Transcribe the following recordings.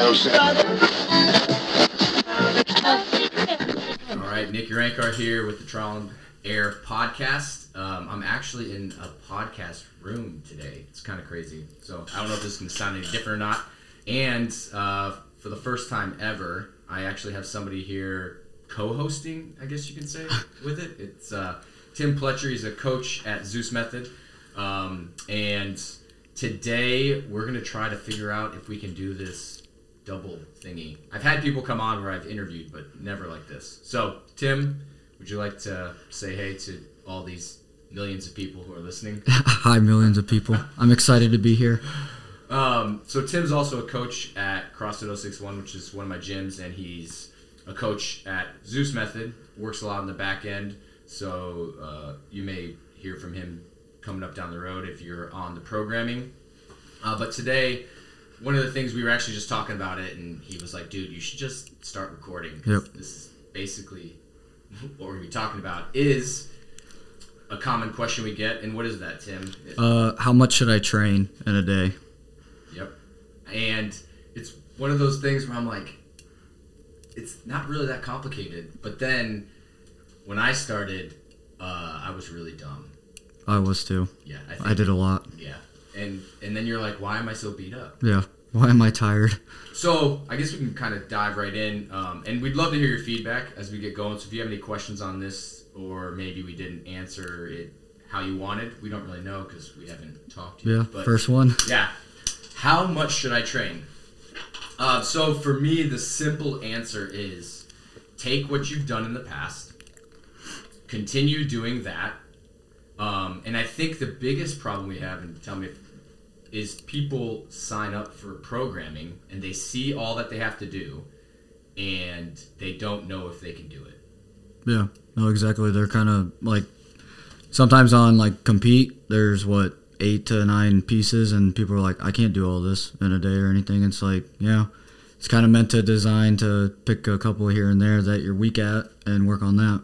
All right, Nick Urankar here with the Trial and Air podcast. Um, I'm actually in a podcast room today. It's kind of crazy. So I don't know if this is going to sound any different or not. And uh, for the first time ever, I actually have somebody here co-hosting, I guess you can say, with it. It's uh, Tim Pletcher. He's a coach at Zeus Method. Um, and today we're going to try to figure out if we can do this double thingy. I've had people come on where I've interviewed, but never like this. So, Tim, would you like to say hey to all these millions of people who are listening? Hi, millions of people. I'm excited to be here. Um, so Tim's also a coach at CrossFit 061, which is one of my gyms, and he's a coach at Zeus Method. Works a lot on the back end, so uh, you may hear from him coming up down the road if you're on the programming. Uh, but today, one of the things we were actually just talking about it, and he was like, "Dude, you should just start recording." 'cause Yep. This is basically what we're gonna be talking about. Is a common question we get, and what is that, Tim? Uh, how much should I train in a day? Yep. And it's one of those things where I'm like, it's not really that complicated. But then when I started, uh, I was really dumb. I was too. Yeah, I, think, I did a lot. Yeah, and and then you're like, why am I so beat up? Yeah. Why am I tired? So I guess we can kind of dive right in, um, and we'd love to hear your feedback as we get going. So if you have any questions on this, or maybe we didn't answer it how you wanted, we don't really know because we haven't talked to you. Yeah. But First one. Yeah. How much should I train? Uh, so for me, the simple answer is take what you've done in the past, continue doing that. Um, and I think the biggest problem we have, and tell me if, is people sign up for programming and they see all that they have to do and they don't know if they can do it. Yeah. No, exactly. They're kind of like sometimes on like compete. There's what eight to nine pieces, and people are like, I can't do all this in a day or anything. It's like, yeah, it's kind of meant to design to pick a couple here and there that you're weak at and work on that.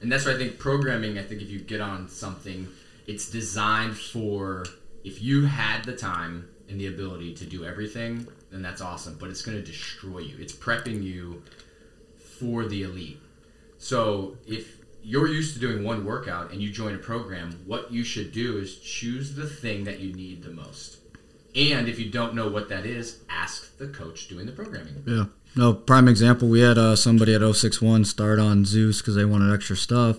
And that's why I think programming, I think if you get on something, it's designed for if you had the time and the ability to do everything, then that's awesome. But it's going to destroy you. It's prepping you for the elite. So if you're used to doing one workout and you join a program, what you should do is choose the thing that you need the most. And if you don't know what that is, ask the coach doing the programming. Yeah. No, prime example, we had uh, somebody at 061 start on Zeus because they wanted extra stuff.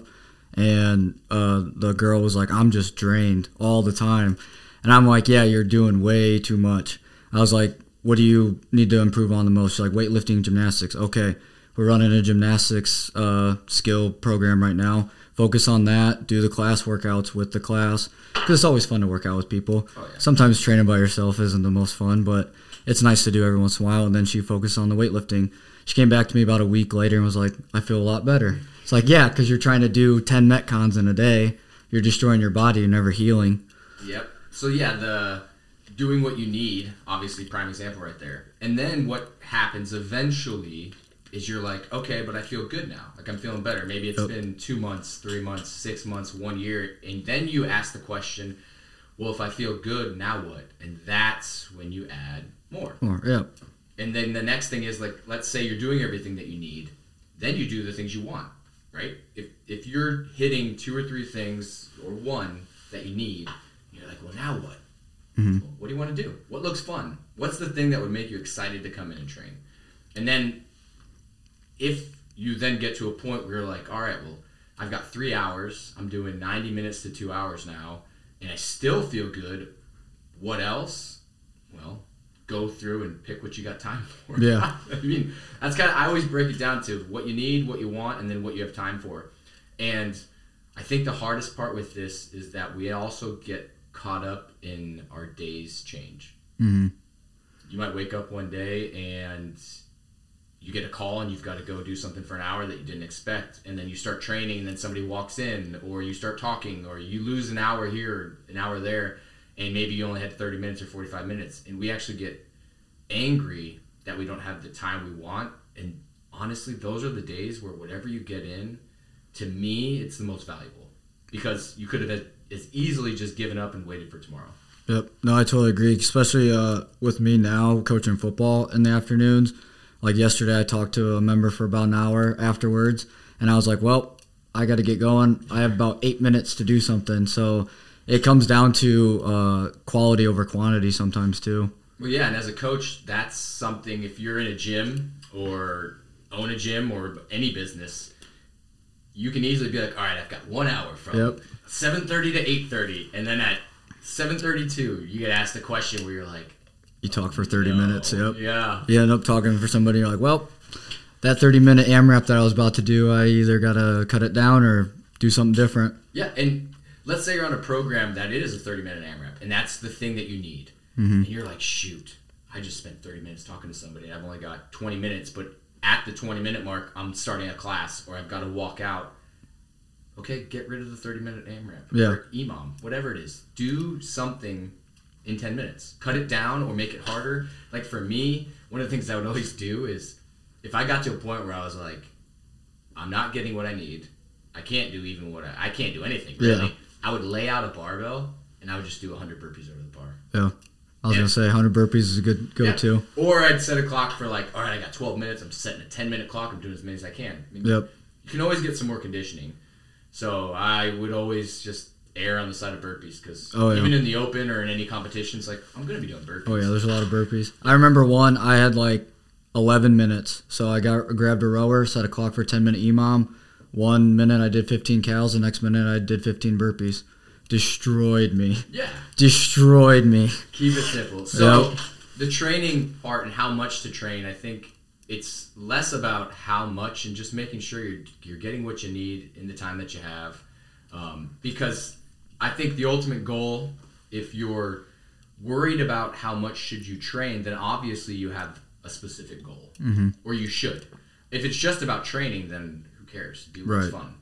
And uh, the girl was like, I'm just drained all the time. And I'm like, yeah, you're doing way too much. I was like, what do you need to improve on the most? She's like, weightlifting, gymnastics. Okay, we're running a gymnastics uh, skill program right now. Focus on that. Do the class workouts with the class because it's always fun to work out with people. Oh, yeah. Sometimes training by yourself isn't the most fun, but it's nice to do every once in a while. And then she focused on the weightlifting. She came back to me about a week later and was like, I feel a lot better. It's like, yeah, because you're trying to do 10 Metcons in a day. You're destroying your body. You're never healing. Yep. So yeah, the doing what you need, obviously prime example right there. And then what happens eventually is you're like, okay, but I feel good now. Like I'm feeling better. Maybe it's Yep. been two months, three months, six months, one year, and then you ask the question, well, if I feel good, now what? And that's when you add more. Or, yeah. And then the next thing is like, let's say you're doing everything that you need, then you do the things you want, right? If if you're hitting two or three things or one that you need, you're like, well, now what? Mhm. What do you want to do? What looks fun? What's the thing that would make you excited to come in and train? And then if you then get to a point where you're like, all right, well, I've got three hours. I'm doing 90 minutes to two hours now, and I still feel good. What else? Well, go through and pick what you got time for. Yeah. I mean, that's kind of, I always break it down to what you need, what you want, and then what you have time for. And I think the hardest part with this is that we also get caught up in our days change. hmm You might wake up one day and you get a call and you've got to go do something for an hour that you didn't expect and then you start training and then somebody walks in or you start talking or you lose an hour here an hour there and maybe you only had 30 minutes or 45 minutes and we actually get angry that we don't have the time we want and honestly those are the days where whatever you get in to me it's the most valuable because you could have as easily just given up and waited for tomorrow Yep. No, I totally agree. Especially uh, with me now coaching football in the afternoons. Like yesterday, I talked to a member for about an hour afterwards, and I was like, "Well, I got to get going. I have about eight minutes to do something." So it comes down to uh, quality over quantity sometimes too. Well, yeah, and as a coach, that's something. If you're in a gym or own a gym or any business, you can easily be like, "All right, I've got one hour from Yep. 7:30 to 8:30," and then at 7:32, you get asked a question where you're like, You talk for thirty "No." minutes. Yep. Yeah. You end up talking for somebody. You're like, "Well, that thirty minute AMRAP that I was about to do, I either got to cut it down or do something different." Yeah, and let's say you're on a program that it is a 30 minute AMRAP, and that's the thing that you need. Mhm. And you're like, shoot, I just spent 30 minutes talking to somebody. I've only got 20 minutes, but at the 20 minute mark, I'm starting a class or I've got to walk out. Okay, get rid of the 30 minute AMRAP. Yeah. Or EMOM, whatever it is. Do something in 10 minutes. Cut it down or make it harder. Like for me, one of the things I would always do is if I got to a point where I was like, I'm not getting what I need, I can't do even what I, I can't do anything really. Yeah. I would lay out a barbell and I would just do 100 burpees over the bar. Yeah. I was Yeah. gonna say 100 burpees is a good go-to. Or I'd set a clock for like, all right, I got 12 minutes. I'm setting a 10 minute clock. I'm doing as many as I can. I mean, Yep. You can always get some more conditioning. So I would always just err on the side of burpees because Oh, yeah. even in the open or in any competitions, like I'm gonna be doing burpees. Oh yeah, there's a lot of burpees. I remember one I had like 11 minutes, so I got grabbed a rower, set a clock for 10 minute EMOM. One minute I did 15 cals, the next minute I did 15 burpees. Destroyed me. Yeah, Destroyed me. keep it simple. So Yep. the training part and how much to train, I think it's less about how much and just making sure you're you're getting what you need in the time that you have. Um, because I think the ultimate goal, if you're worried about how much should you train, then obviously you have a specific goal, Mhm. or you should. If it's just about training, then who cares? Do what's Right. fun.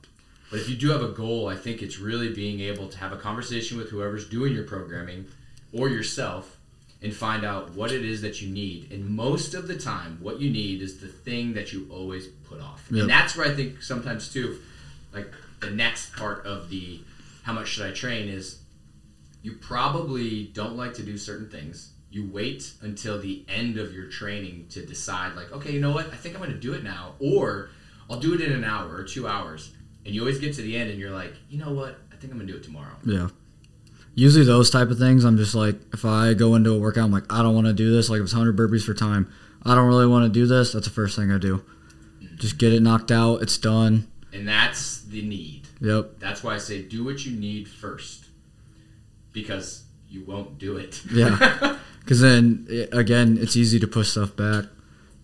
But if you do have a goal, I think it's really being able to have a conversation with whoever's doing your programming or yourself and find out what it is that you need. And most of the time, what you need is the thing that you always put off. Yep. And that's where I think sometimes too, like the next part of the how much should I train is you probably don't like to do certain things. You wait until the end of your training to decide, like, okay, you know what? I think I'm going to do it now, or I'll do it in an hour or two hours. And you always get to the end and you're like, you know what? I think I'm going to do it tomorrow. Yeah. Usually those type of things, I'm just like, if I go into a workout, I'm like, I don't want to do this. Like if it's 100 burpees for time, I don't really want to do this. That's the first thing I do. Mm-hmm. Just get it knocked out. It's done. And that's the need. Yep. That's why I say do what you need first, because you won't do it. Yeah. Because then, again, it's easy to push stuff back.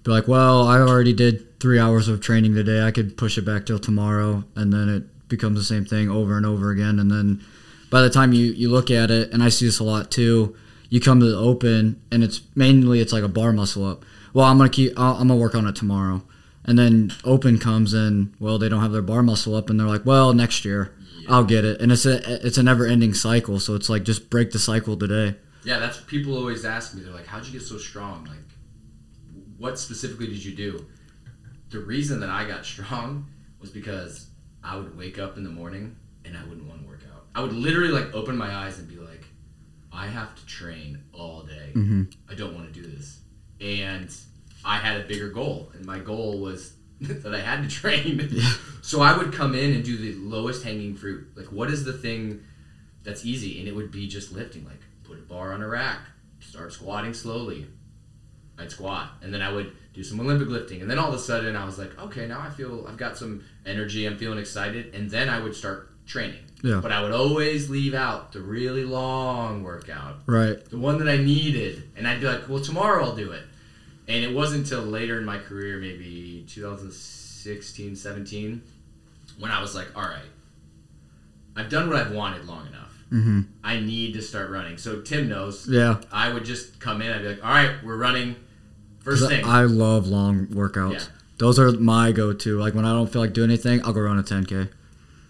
Be like, well, I already did three hours of training today. I could push it back till tomorrow. And then it becomes the same thing over and over again. And then by the time you, you look at it, and I see this a lot too, you come to the open and it's mainly it's like a bar muscle up. Well, I'm gonna keep. I'm gonna work on it tomorrow. And then open comes in. Well, they don't have their bar muscle up, and they're like, well, next year I'll get it. And it's a it's a never ending cycle. So it's like just break the cycle today. Yeah, that's people always ask me. They're like, "How'd you get so strong? Like, what specifically did you do?" The reason that I got strong was because I would wake up in the morning and I wouldn't want to work out. I would literally like open my eyes and be like, "I have to train all day. hmm I don't want to do this." And I had a bigger goal, and my goal was that I had to train. Yeah. So I would come in and do the lowest hanging fruit. Like, what is the thing that's easy? And it would be just lifting. Like, put a bar on a rack, start squatting slowly. I'd squat, and then I would do some Olympic lifting, and then all of a sudden I was like, okay, now I feel I've got some energy. I'm feeling excited, and then I would start training. Yeah. But I would always leave out the really long workout Right. the one that I needed, and I'd be like, well, tomorrow I'll do it. And it wasn't until later in my career, maybe 2016, 17, when I was like, all right, I've done what I've wanted long enough. hmm I need to start running. So Tim knows. Yeah. I would just come in, I'd be like, all right, we're running. First thing. I love long workouts. Yeah. Those are my go-to. Like when I don't feel like doing anything, I'll go run a 10k.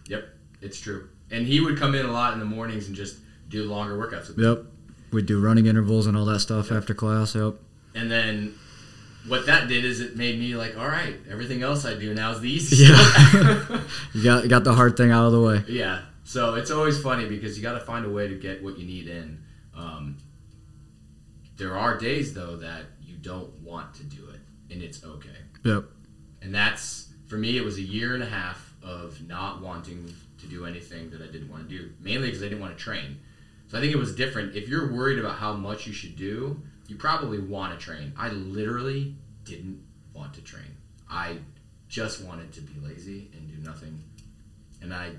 Yep, it's true. And he would come in a lot in the mornings and just do longer workouts with. Yep. We'd do running intervals and all that stuff after class. Yep. And then what that did is it made me like, all right, everything else I do now is the easy Yeah. stuff. You got got the hard thing out of the way. yeah. So it's always funny because you got to find a way to get what you need in. Um, there are days though that you don't want to do it, and it's okay. Yep. And that's for me. It was a year and a half of not wanting to do anything that I didn't want to do, mainly because I didn't want to train. So I think it was different. If you're worried about how much you should do, you probably want to train. I literally didn't want to train. I just wanted to be lazy and do nothing. And I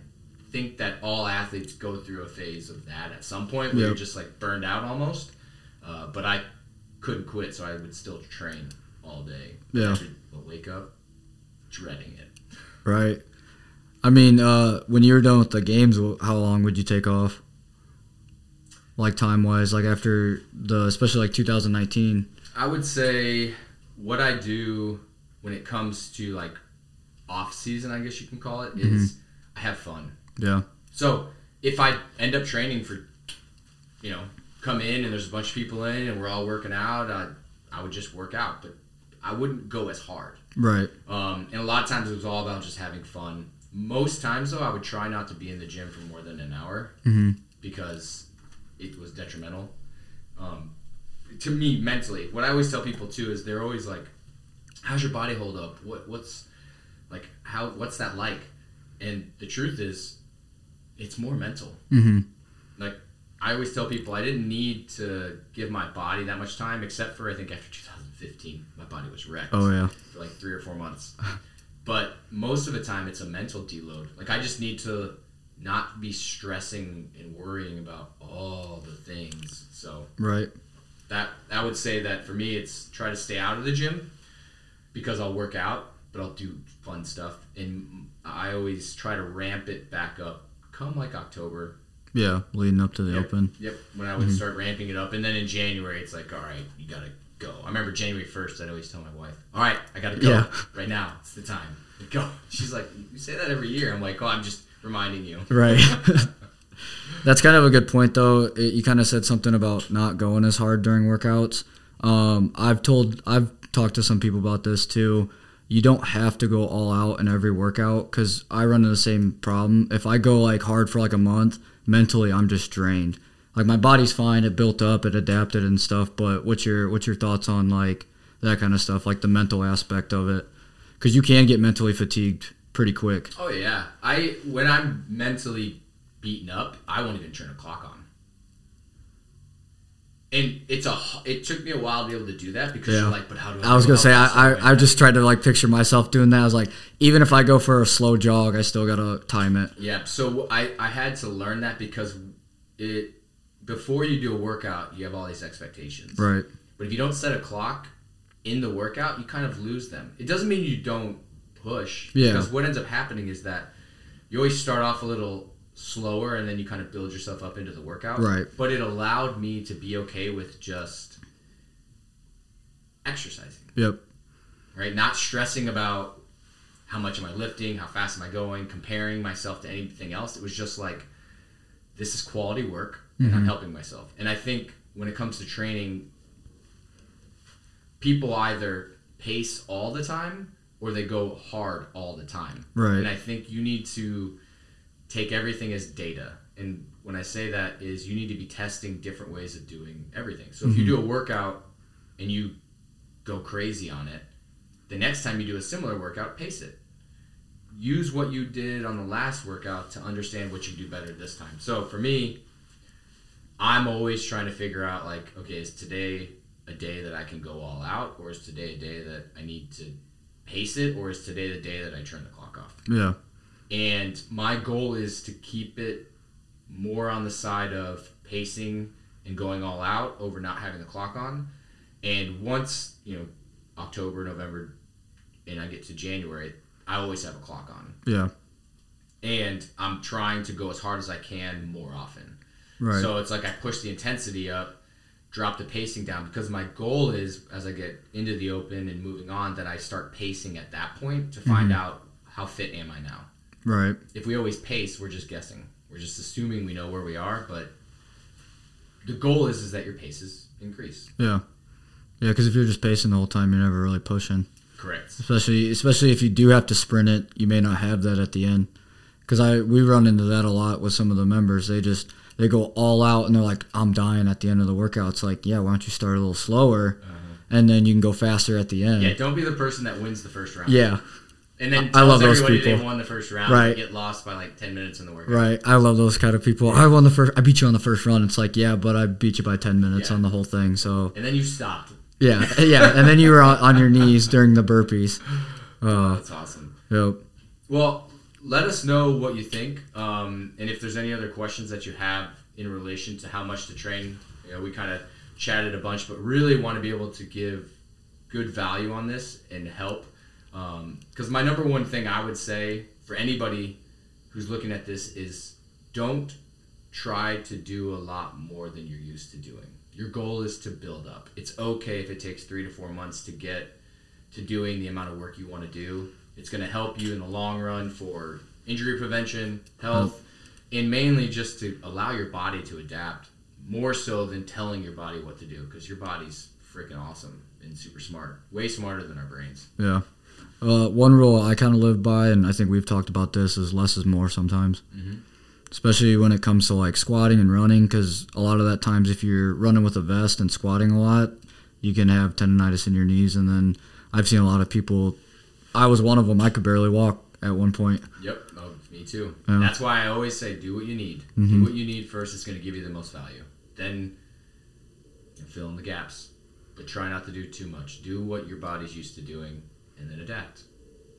think that all athletes go through a phase of that at some point where Yep. you're just like burned out almost. Uh, but I couldn't quit, so I would still train all day. Yeah. Wake up dreading it. Right. I mean, uh, when you were done with the games, how long would you take off? Like time wise, like after the, especially like 2019. I would say what I do when it comes to like off season, I guess you can call it, is I have fun. Yeah. So if I end up training for, you know, come in and there's a bunch of people in and we're all working out, I, I would just work out, but I wouldn't go as hard. Right. Um, and a lot of times it was all about just having fun. Most times though, I would try not to be in the gym for more than an hour hmm because it was detrimental um, to me mentally. What I always tell people too is they're always like, "How's your body hold up? What what's like how what's that like?" And the truth is, it's more mental. hmm Like I always tell people, I didn't need to give my body that much time, except for I think after 2015, my body was wrecked Oh yeah. for like three or four months. but most of the time, it's a mental deload. Like I just need to not be stressing and worrying about all the things. So Right. that I would say that for me, it's try to stay out of the gym because I'll work out, but I'll do fun stuff, and I always try to ramp it back up. Come like October, Yeah. Leading up to the Yep. open. Yep. When I would mm-hmm. start ramping it up, and then in January, it's like, all right, you gotta go. I remember January first, I'd always tell my wife, all right, I gotta go Yeah. right now. It's the time. Go. She's like, you say that every year. I'm like, oh, I'm just reminding you. Right. That's kind of a good point, though. It, you kind of said something about not going as hard during workouts. Um, I've told, I've talked to some people about this too. You don't have to go all out in every workout because I run into the same problem. If I go like hard for like a month, mentally I'm just drained. Like my body's fine, it built up, it adapted and stuff. But what's your what's your thoughts on like that kind of stuff, like the mental aspect of it? Because you can get mentally fatigued pretty quick. Oh yeah. I when I'm mentally beaten up, I won't even turn a clock on. And it's a It took me a while to be able to do that because Yeah. you're like, but how do I? I was gonna say I, I I just tried to like picture myself doing that. I was like, even if I go for a slow jog, I still gotta time it. Yeah, so I, I had to learn that because it before you do a workout, you have all these expectations. Right. But if you don't set a clock in the workout, you kind of lose them. It doesn't mean you don't push. Yeah. Because what ends up happening is that you always start off a little slower and then you kind of build yourself up into the workout. Right. But it allowed me to be okay with just exercising Yep. right? Not stressing about how much am I lifting, how fast am I going, comparing myself to anything else. It was just like, this is quality work, and I'm Mhm. helping myself. And I think when it comes to training, people either pace all the time or they go hard all the time. Right. And I think you need to take everything as data. And when I say that is you need to be testing different ways of doing everything. So if you Mhm. do a workout and you go crazy on it, the next time you do a similar workout, pace it. Use what you did on the last workout to understand what you do better this time. So for me, I'm always trying to figure out like, okay, is today a day that I can go all out, or is today a day that I need to pace it, or is today the day that I turn the clock off? Yeah. And my goal is to keep it more on the side of pacing and going all out over not having the clock on. And once, you know, October, November, and I get to January, I always have a clock on. Yeah. And I'm trying to go as hard as I can more often. Right. So it's like I push the intensity up, drop the pacing down because my goal is as I get into the open and moving on that I start pacing at that point to find Mhm. out how fit am I now. right. If we always pace, we're just guessing. We're just assuming we know where we are, but the goal is is that your paces increase. Yeah. Yeah. Because if you're just pacing the whole time, you're never really pushing. Correct. Especially, especially if you do have to sprint it, you may not have that at the end. Because I we run into that a lot with some of the members. They just they go all out and they're like, I'm dying at the end of the workout. It's like, yeah, why don't you start a little slower, and then you can go faster at the end. Uh-huh. Yeah, don't be the person that wins the first round. Yeah, And then I love those people. they won the first round Right. and get lost by like 10 minutes in the workout. right. I love those kind of people. I won the first. I beat you on the first run. It's like, yeah, but I beat you by ten minutes Yeah. on the whole thing. So And then you stopped. yeah, yeah. And then you were on, on your knees during the burpees. Uh, That's awesome. yep. Well, let us know what you think, um, and if there's any other questions that you have in relation to how much to train. You know, we kind of chatted a bunch, but really want to be able to give good value on this and help. Because my number one thing I would say for anybody who's looking at this is don't try to do a lot more than you're used to doing. Your goal is to build up. It's okay if it takes three to four months to get to doing the amount of work you want to do. It's going to help you in the long run for injury prevention, health, and mainly just to allow your body to adapt more so than telling your body what to do because your body's freaking awesome and super smart, way smarter than our brains. Yeah. Uh, one rule I kind of live by, and I think we've talked about this, is less is more sometimes. Mhm. Especially when it comes to like squatting and running, because a lot of that times, if you're running with a vest and squatting a lot, you can have tendonitis in your knees. And then I've seen a lot of people. I was one of them. I could barely walk at one point. Yep, oh, me too. Yeah. That's why I always say do what you need. Do Mhm. what you need first. It's going to give you the most value. Then you know, fill in the gaps, but try not to do too much. Do what your body's used to doing, and then adapt.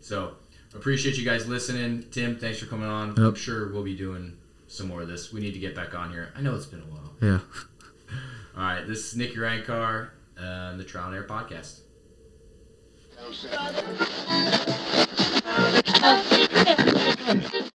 So appreciate you guys listening. Tim, thanks for coming on. I'm sure we'll be doing some more of this. We need to get back on here. I know it's been a while. Yeah. All right, this is Nick Urankar uh, and the Trial and Air Podcast. No